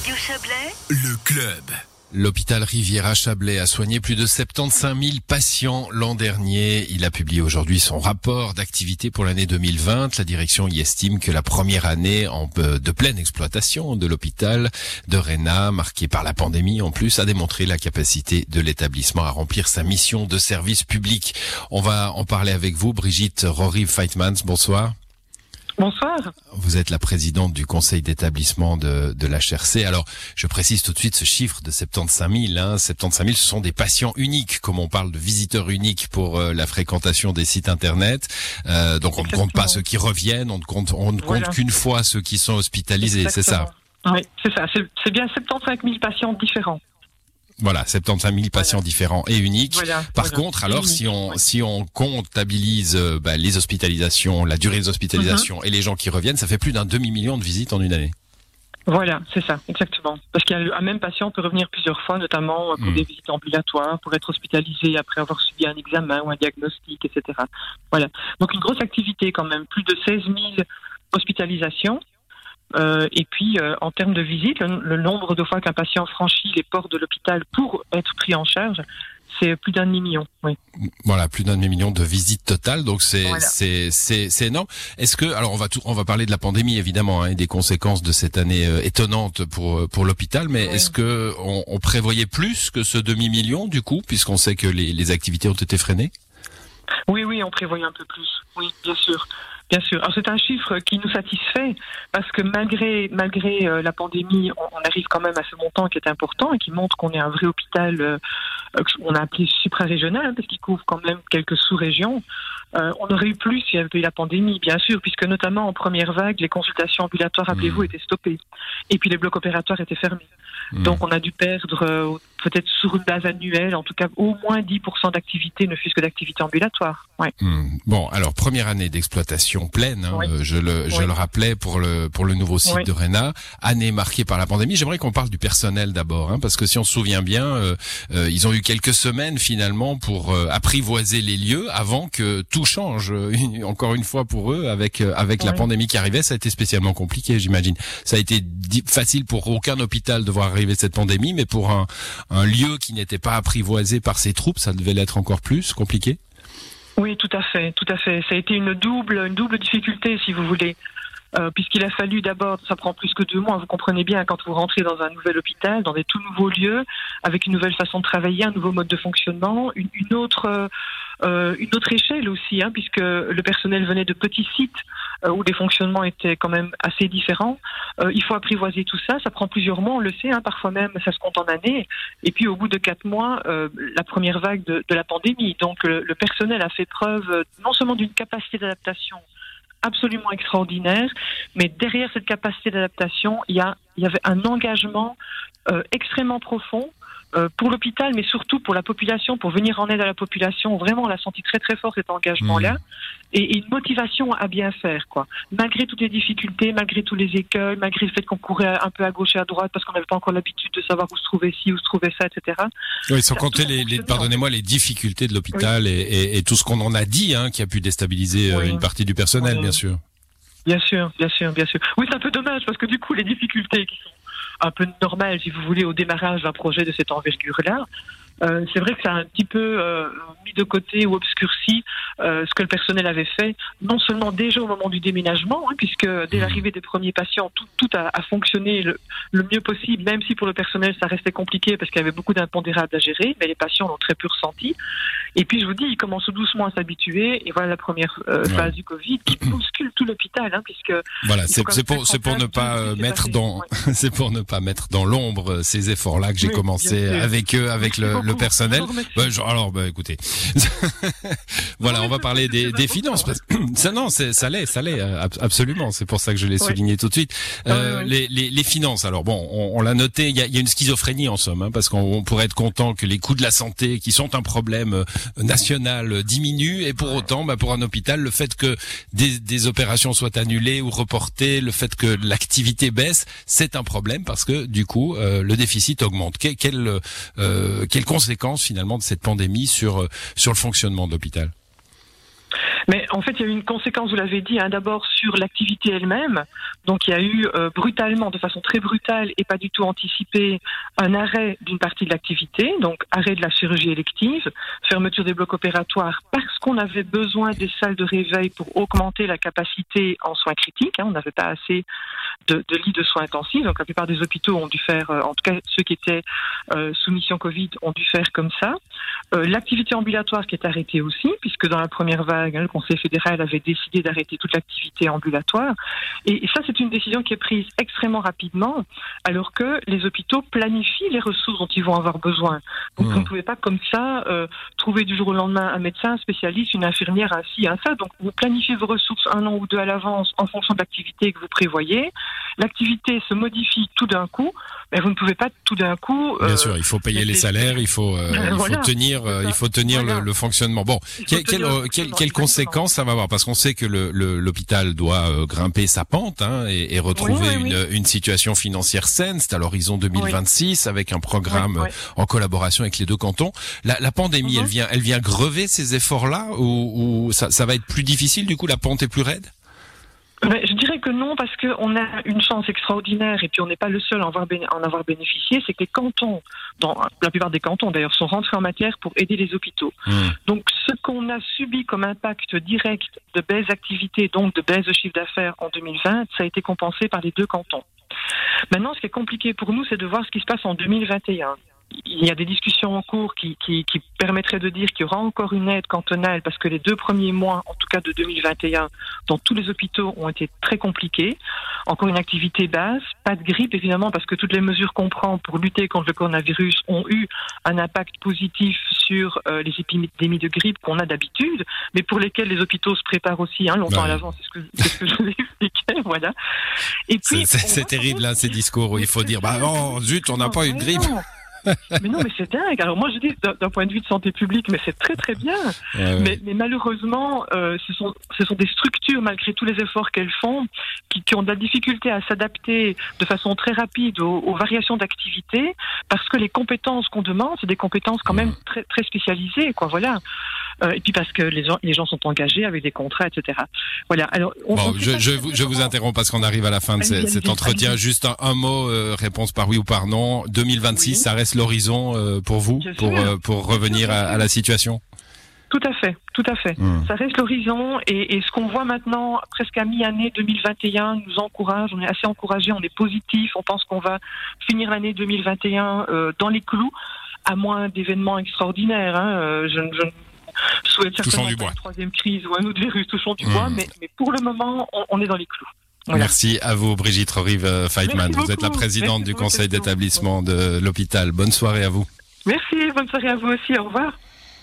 Radio Chablais, Le club. L'hôpital Riviera-Chablais a soigné plus de 75 000 patients l'an dernier. Il a publié aujourd'hui son rapport d'activité pour l'année 2020. La direction y estime que la première année en, euh, de pleine exploitation de l'hôpital de Réna, marquée par la pandémie en plus, a démontré la capacité de l'établissement à remplir sa mission de service public. On va en parler avec vous, Brigitte Rory-Feitmans. Bonsoir. Bonsoir. Vous êtes la présidente du conseil d'établissement de, de l'HRC. Alors, je précise tout de suite ce chiffre de 75 000. Hein. 75 000, ce sont des patients uniques, comme on parle de visiteurs uniques pour euh, la fréquentation des sites internet. Euh, donc, on ne compte pas ceux qui reviennent, on ne compte, on ne Voilà. compte qu'une fois ceux qui sont hospitalisés. C'est ça? Oui, c'est ça. C'est bien 75 000 patients différents. Voilà, 75 000 patients différents et uniques. Voilà. Par voilà. contre, alors, si on si on comptabilise euh, bah, les hospitalisations, la durée des hospitalisations Mhm. et les gens qui reviennent, ça fait plus d'un demi million de visites en une année. Voilà, c'est ça, exactement. Parce qu'un même patient peut revenir plusieurs fois, notamment euh, pour Mm. des visites ambulatoires, pour être hospitalisé après avoir subi un examen ou un diagnostic, etc. Voilà. Donc une grosse activité quand même, plus de 16 000 hospitalisations. Euh, et puis, euh, en termes de visites, le, le nombre de fois qu'un patient franchit les portes de l'hôpital pour être pris en charge, c'est plus d'un demi-million. Oui. Voilà, plus d'un demi-million de visites totales, donc c'est Voilà. c'est c'est c'est énorme. Est-ce que alors on va tout, on va parler de la pandémie évidemment hein, et des conséquences de cette année euh, étonnante pour pour l'hôpital, mais Oui. est-ce que on, on prévoyait plus que ce demi-million du coup, puisqu'on sait que les, les activités ont été freinées? Oui, oui, on prévoyait un peu plus. Oui, bien sûr. Bien sûr. Alors c'est un chiffre qui nous satisfait parce que malgré malgré euh, la pandémie, on, on arrive quand même à ce montant qui est important et qui montre qu'on est un vrai hôpital euh, euh, qu'on a appelé suprarégional hein, parce qu'il couvre quand même quelques sous-régions. Euh, on aurait eu plus s'il y avait eu la pandémie, bien sûr, puisque notamment en première vague, les consultations ambulatoires, rappelez-vous, Mhm. étaient stoppées et puis les blocs opératoires étaient fermés. Hmm. Donc on a dû perdre euh, peut-être sur une base annuelle, en tout cas au moins 10% d'activité, ne fût-ce que d'activité ambulatoire. Ouais. Hmm. Bon, alors première année d'exploitation pleine, hein, Oui. euh, je le je Oui. le rappelais pour le pour le nouveau site Oui. de Réna, année marquée par la pandémie. J'aimerais qu'on parle du personnel d'abord, hein, parce que si on se souvient bien, euh, euh, ils ont eu quelques semaines finalement pour euh, apprivoiser les lieux avant que tout change. euh, une- encore une fois pour eux, avec avec la pandémie qui arrivait, ça a été spécialement compliqué, j'imagine. Ça a été facile pour aucun hôpital de voir arriver cette pandémie, mais pour un un lieu qui n'était pas apprivoisé par ses troupes, ça devait l'être encore plus compliqué? Oui, tout à fait, tout à fait. Ça a été une double, une double difficulté, si vous voulez. Euh, puisqu'il a fallu d'abord, ça prend plus que deux mois, vous comprenez bien, quand vous rentrez dans un nouvel hôpital, dans des tout nouveaux lieux, avec une nouvelle façon de travailler, un nouveau mode de fonctionnement, une, autre, euh, euh, une autre échelle aussi, hein, puisque le personnel venait de petits sites euh, où les fonctionnements étaient quand même assez différents. Euh, il faut apprivoiser tout ça, ça prend plusieurs mois, on le sait, hein, parfois même ça se compte en années. Et puis au bout de quatre mois, euh, la première vague de, de la pandémie. Donc le, personnel a fait preuve non seulement d'une capacité d'adaptation absolument extraordinaire, mais derrière cette capacité d'adaptation, il y, avait un engagement euh, extrêmement profond euh, pour l'hôpital, mais surtout pour la population, pour venir en aide à la population. Vraiment, on l'a senti très très fort cet engagement-là, et, et une motivation à bien faire, quoi. Malgré toutes les difficultés, malgré tous les écueils, malgré le fait qu'on courait un peu à gauche et à droite parce qu'on n'avait pas encore l'habitude de savoir où se trouvait ci, où se trouvait ça, etc. Oui, sans compter les, pardonnez-moi, les difficultés de l'hôpital et, et, et tout ce qu'on en a dit, hein, qui a pu déstabiliser euh, Oui. une partie du personnel, Oui. bien sûr. Bien sûr, bien sûr, bien sûr. Oui, c'est un peu dommage parce que du coup, les difficultés qui sont un peu normales, si vous voulez, au démarrage d'un projet de cette envergure-là, euh, c'est vrai que ça a un petit peu euh, mis de côté ou obscurci euh, ce que le personnel avait fait, non seulement déjà au moment du déménagement, hein, puisque dès Mhm. l'arrivée des premiers patients, tout, tout a, a fonctionné le, le mieux possible, même si pour le personnel ça restait compliqué parce qu'il y avait beaucoup d'impondérables à gérer, mais les patients l'ont très peu ressenti. Et puis je vous dis, ils commencent doucement à s'habituer, et voilà la première Ouais. phase du Covid qui bouscule tout l'hôpital, hein, puisque Voilà, c'est pour ne pas mettre dans Ouais. c'est pour ne pas mettre dans l'ombre ces efforts-là que j'ai Oui, commencé avec eux, avec le. Le personnel. Bah, je- alors, bah, écoutez, voilà, on va parler des, des finances. Parce... ça, non, ça l'est, ça l'est, euh, ab- absolument. C'est pour ça que je l'ai souligné tout de suite. Euh, Ouais, ouais. Les, les, les finances. Alors bon, on, on l'a noté. Il y a, y a une schizophrénie en somme, hein, parce qu'on on pourrait être content que les coûts de la santé, qui sont un problème euh, national, euh, diminuent, et pour autant, bah, pour un hôpital, le fait que des, des opérations soient annulées ou reportées, le fait que l'activité baisse, c'est un problème parce que du coup, euh, le déficit augmente. Que- quelles euh, quelles conséquences finalement de cette pandémie sur euh, sur le fonctionnement de l'hôpital? Mais en fait, il y a eu une conséquence, vous l'avez dit, hein, d'abord sur l'activité elle-même. Donc il y a eu euh, brutalement, de façon très brutale et pas du tout anticipée, un arrêt d'une partie de l'activité, donc arrêt de la chirurgie élective, fermeture des blocs opératoires parce qu'on avait besoin des salles de réveil pour augmenter la capacité en soins critiques. Hein. on n'avait pas assez de, de, lits de soins intensifs, donc la plupart des hôpitaux ont dû faire, euh, en tout cas ceux qui étaient euh, sous mission Covid ont dû faire comme ça. l'activité ambulatoire qui est arrêtée aussi, puisque dans la première vague, hein, le Conseil fédéral avait décidé d'arrêter toute l'activité ambulatoire. Et, ça, c'est une décision qui est prise extrêmement rapidement, alors que les hôpitaux planifient les ressources dont ils vont avoir besoin. Donc, vous ne mmh. pouvez pas comme ça euh, trouver du jour au lendemain un médecin, un spécialiste, une infirmière, ainsi, un ça. Donc, vous planifiez vos ressources un an ou deux à l'avance en fonction de l'activité que vous prévoyez. L'activité se modifie tout d'un coup, mais vous ne pouvez pas tout d'un coup. Bien euh, sûr, il faut payer les salaires, il faut, euh, il faut tenir, il faut tenir le, fonctionnement. Bon, quel, quelle conséquences ça va avoir? Parce qu'on sait que l'hôpital doit euh, grimper sa pente hein, et, retrouver une, situation financière saine. C'est à l'horizon 2026 avec un programme en collaboration avec les deux cantons. La, pandémie, elle mhm. vient, elle vient grever ces efforts-là ou, ça, ça va être plus difficile Du coup, la pente est plus raide? Je dirais que non, parce qu'on a une chance extraordinaire, et puis on n'est pas le seul à en avoir, bénéficié, c'est que les cantons, dans la plupart des cantons d'ailleurs, sont rentrés en matière pour aider les hôpitaux. Mmh. Donc ce qu'on a subi comme impact direct de baisse d'activité, donc de baisse de chiffre d'affaires en 2020, ça a été compensé par les deux cantons. Maintenant, ce qui est compliqué pour nous, c'est de voir ce qui se passe en 2021 il y a des discussions en cours qui, qui, qui permettraient de dire qu'il y aura encore une aide cantonale parce que les deux premiers mois, en tout cas de 2021, dans tous les hôpitaux ont été très compliqués. Encore une activité basse, pas de grippe évidemment parce que toutes les mesures qu'on prend pour lutter contre le coronavirus ont eu un impact positif sur euh, les épidémies de grippe qu'on a d'habitude, mais pour lesquelles les hôpitaux se préparent aussi hein, longtemps à l'avance. C'est ce que, ce que je vous expliquais, voilà. Et puis c'est terrible là ces discours où il faut dire bah non zut on n'a pas eu de grippe mais non, mais c'est dingue. Alors moi, je dis d'un point de vue de santé publique, mais c'est très très bien. Mais, mais, malheureusement, euh, ce, sont, ce sont des structures, malgré tous les efforts qu'elles font, qui, qui, ont de la difficulté à s'adapter de façon très rapide aux, variations d'activité, parce que les compétences qu'on demande, c'est des compétences quand même très, très spécialisées, quoi. Voilà. Euh, et puis parce que les gens, les gens sont engagés avec des contrats, etc. Voilà. Alors, on, bon, je, je, vous, je vous interromps parce qu'on arrive à la fin de cet entretien. Juste un, un mot, euh, réponse par oui ou par non. 2026, ça reste l'horizon euh, pour vous, pour, euh, pour revenir à, la situation? Tout à fait, tout à fait. Hmm. Ça reste l'horizon et, et, ce qu'on voit maintenant, presque à mi-année 2021, nous encourage. On est assez encouragé, on est positif. On pense qu'on va finir l'année 2021 euh, dans les clous, à moins d'événements extraordinaires. Hein. Je, je souhaite certainement du bois. une troisième crise ou un autre virus touchons du bois, hmm. mais, mais, pour le moment, on, on est dans les clous. Merci à vous, Brigitte Rorive Feitman. Vous êtes la présidente du conseil d'établissement de l'hôpital. Bonne soirée à vous. Merci, bonne soirée à vous aussi. Au revoir.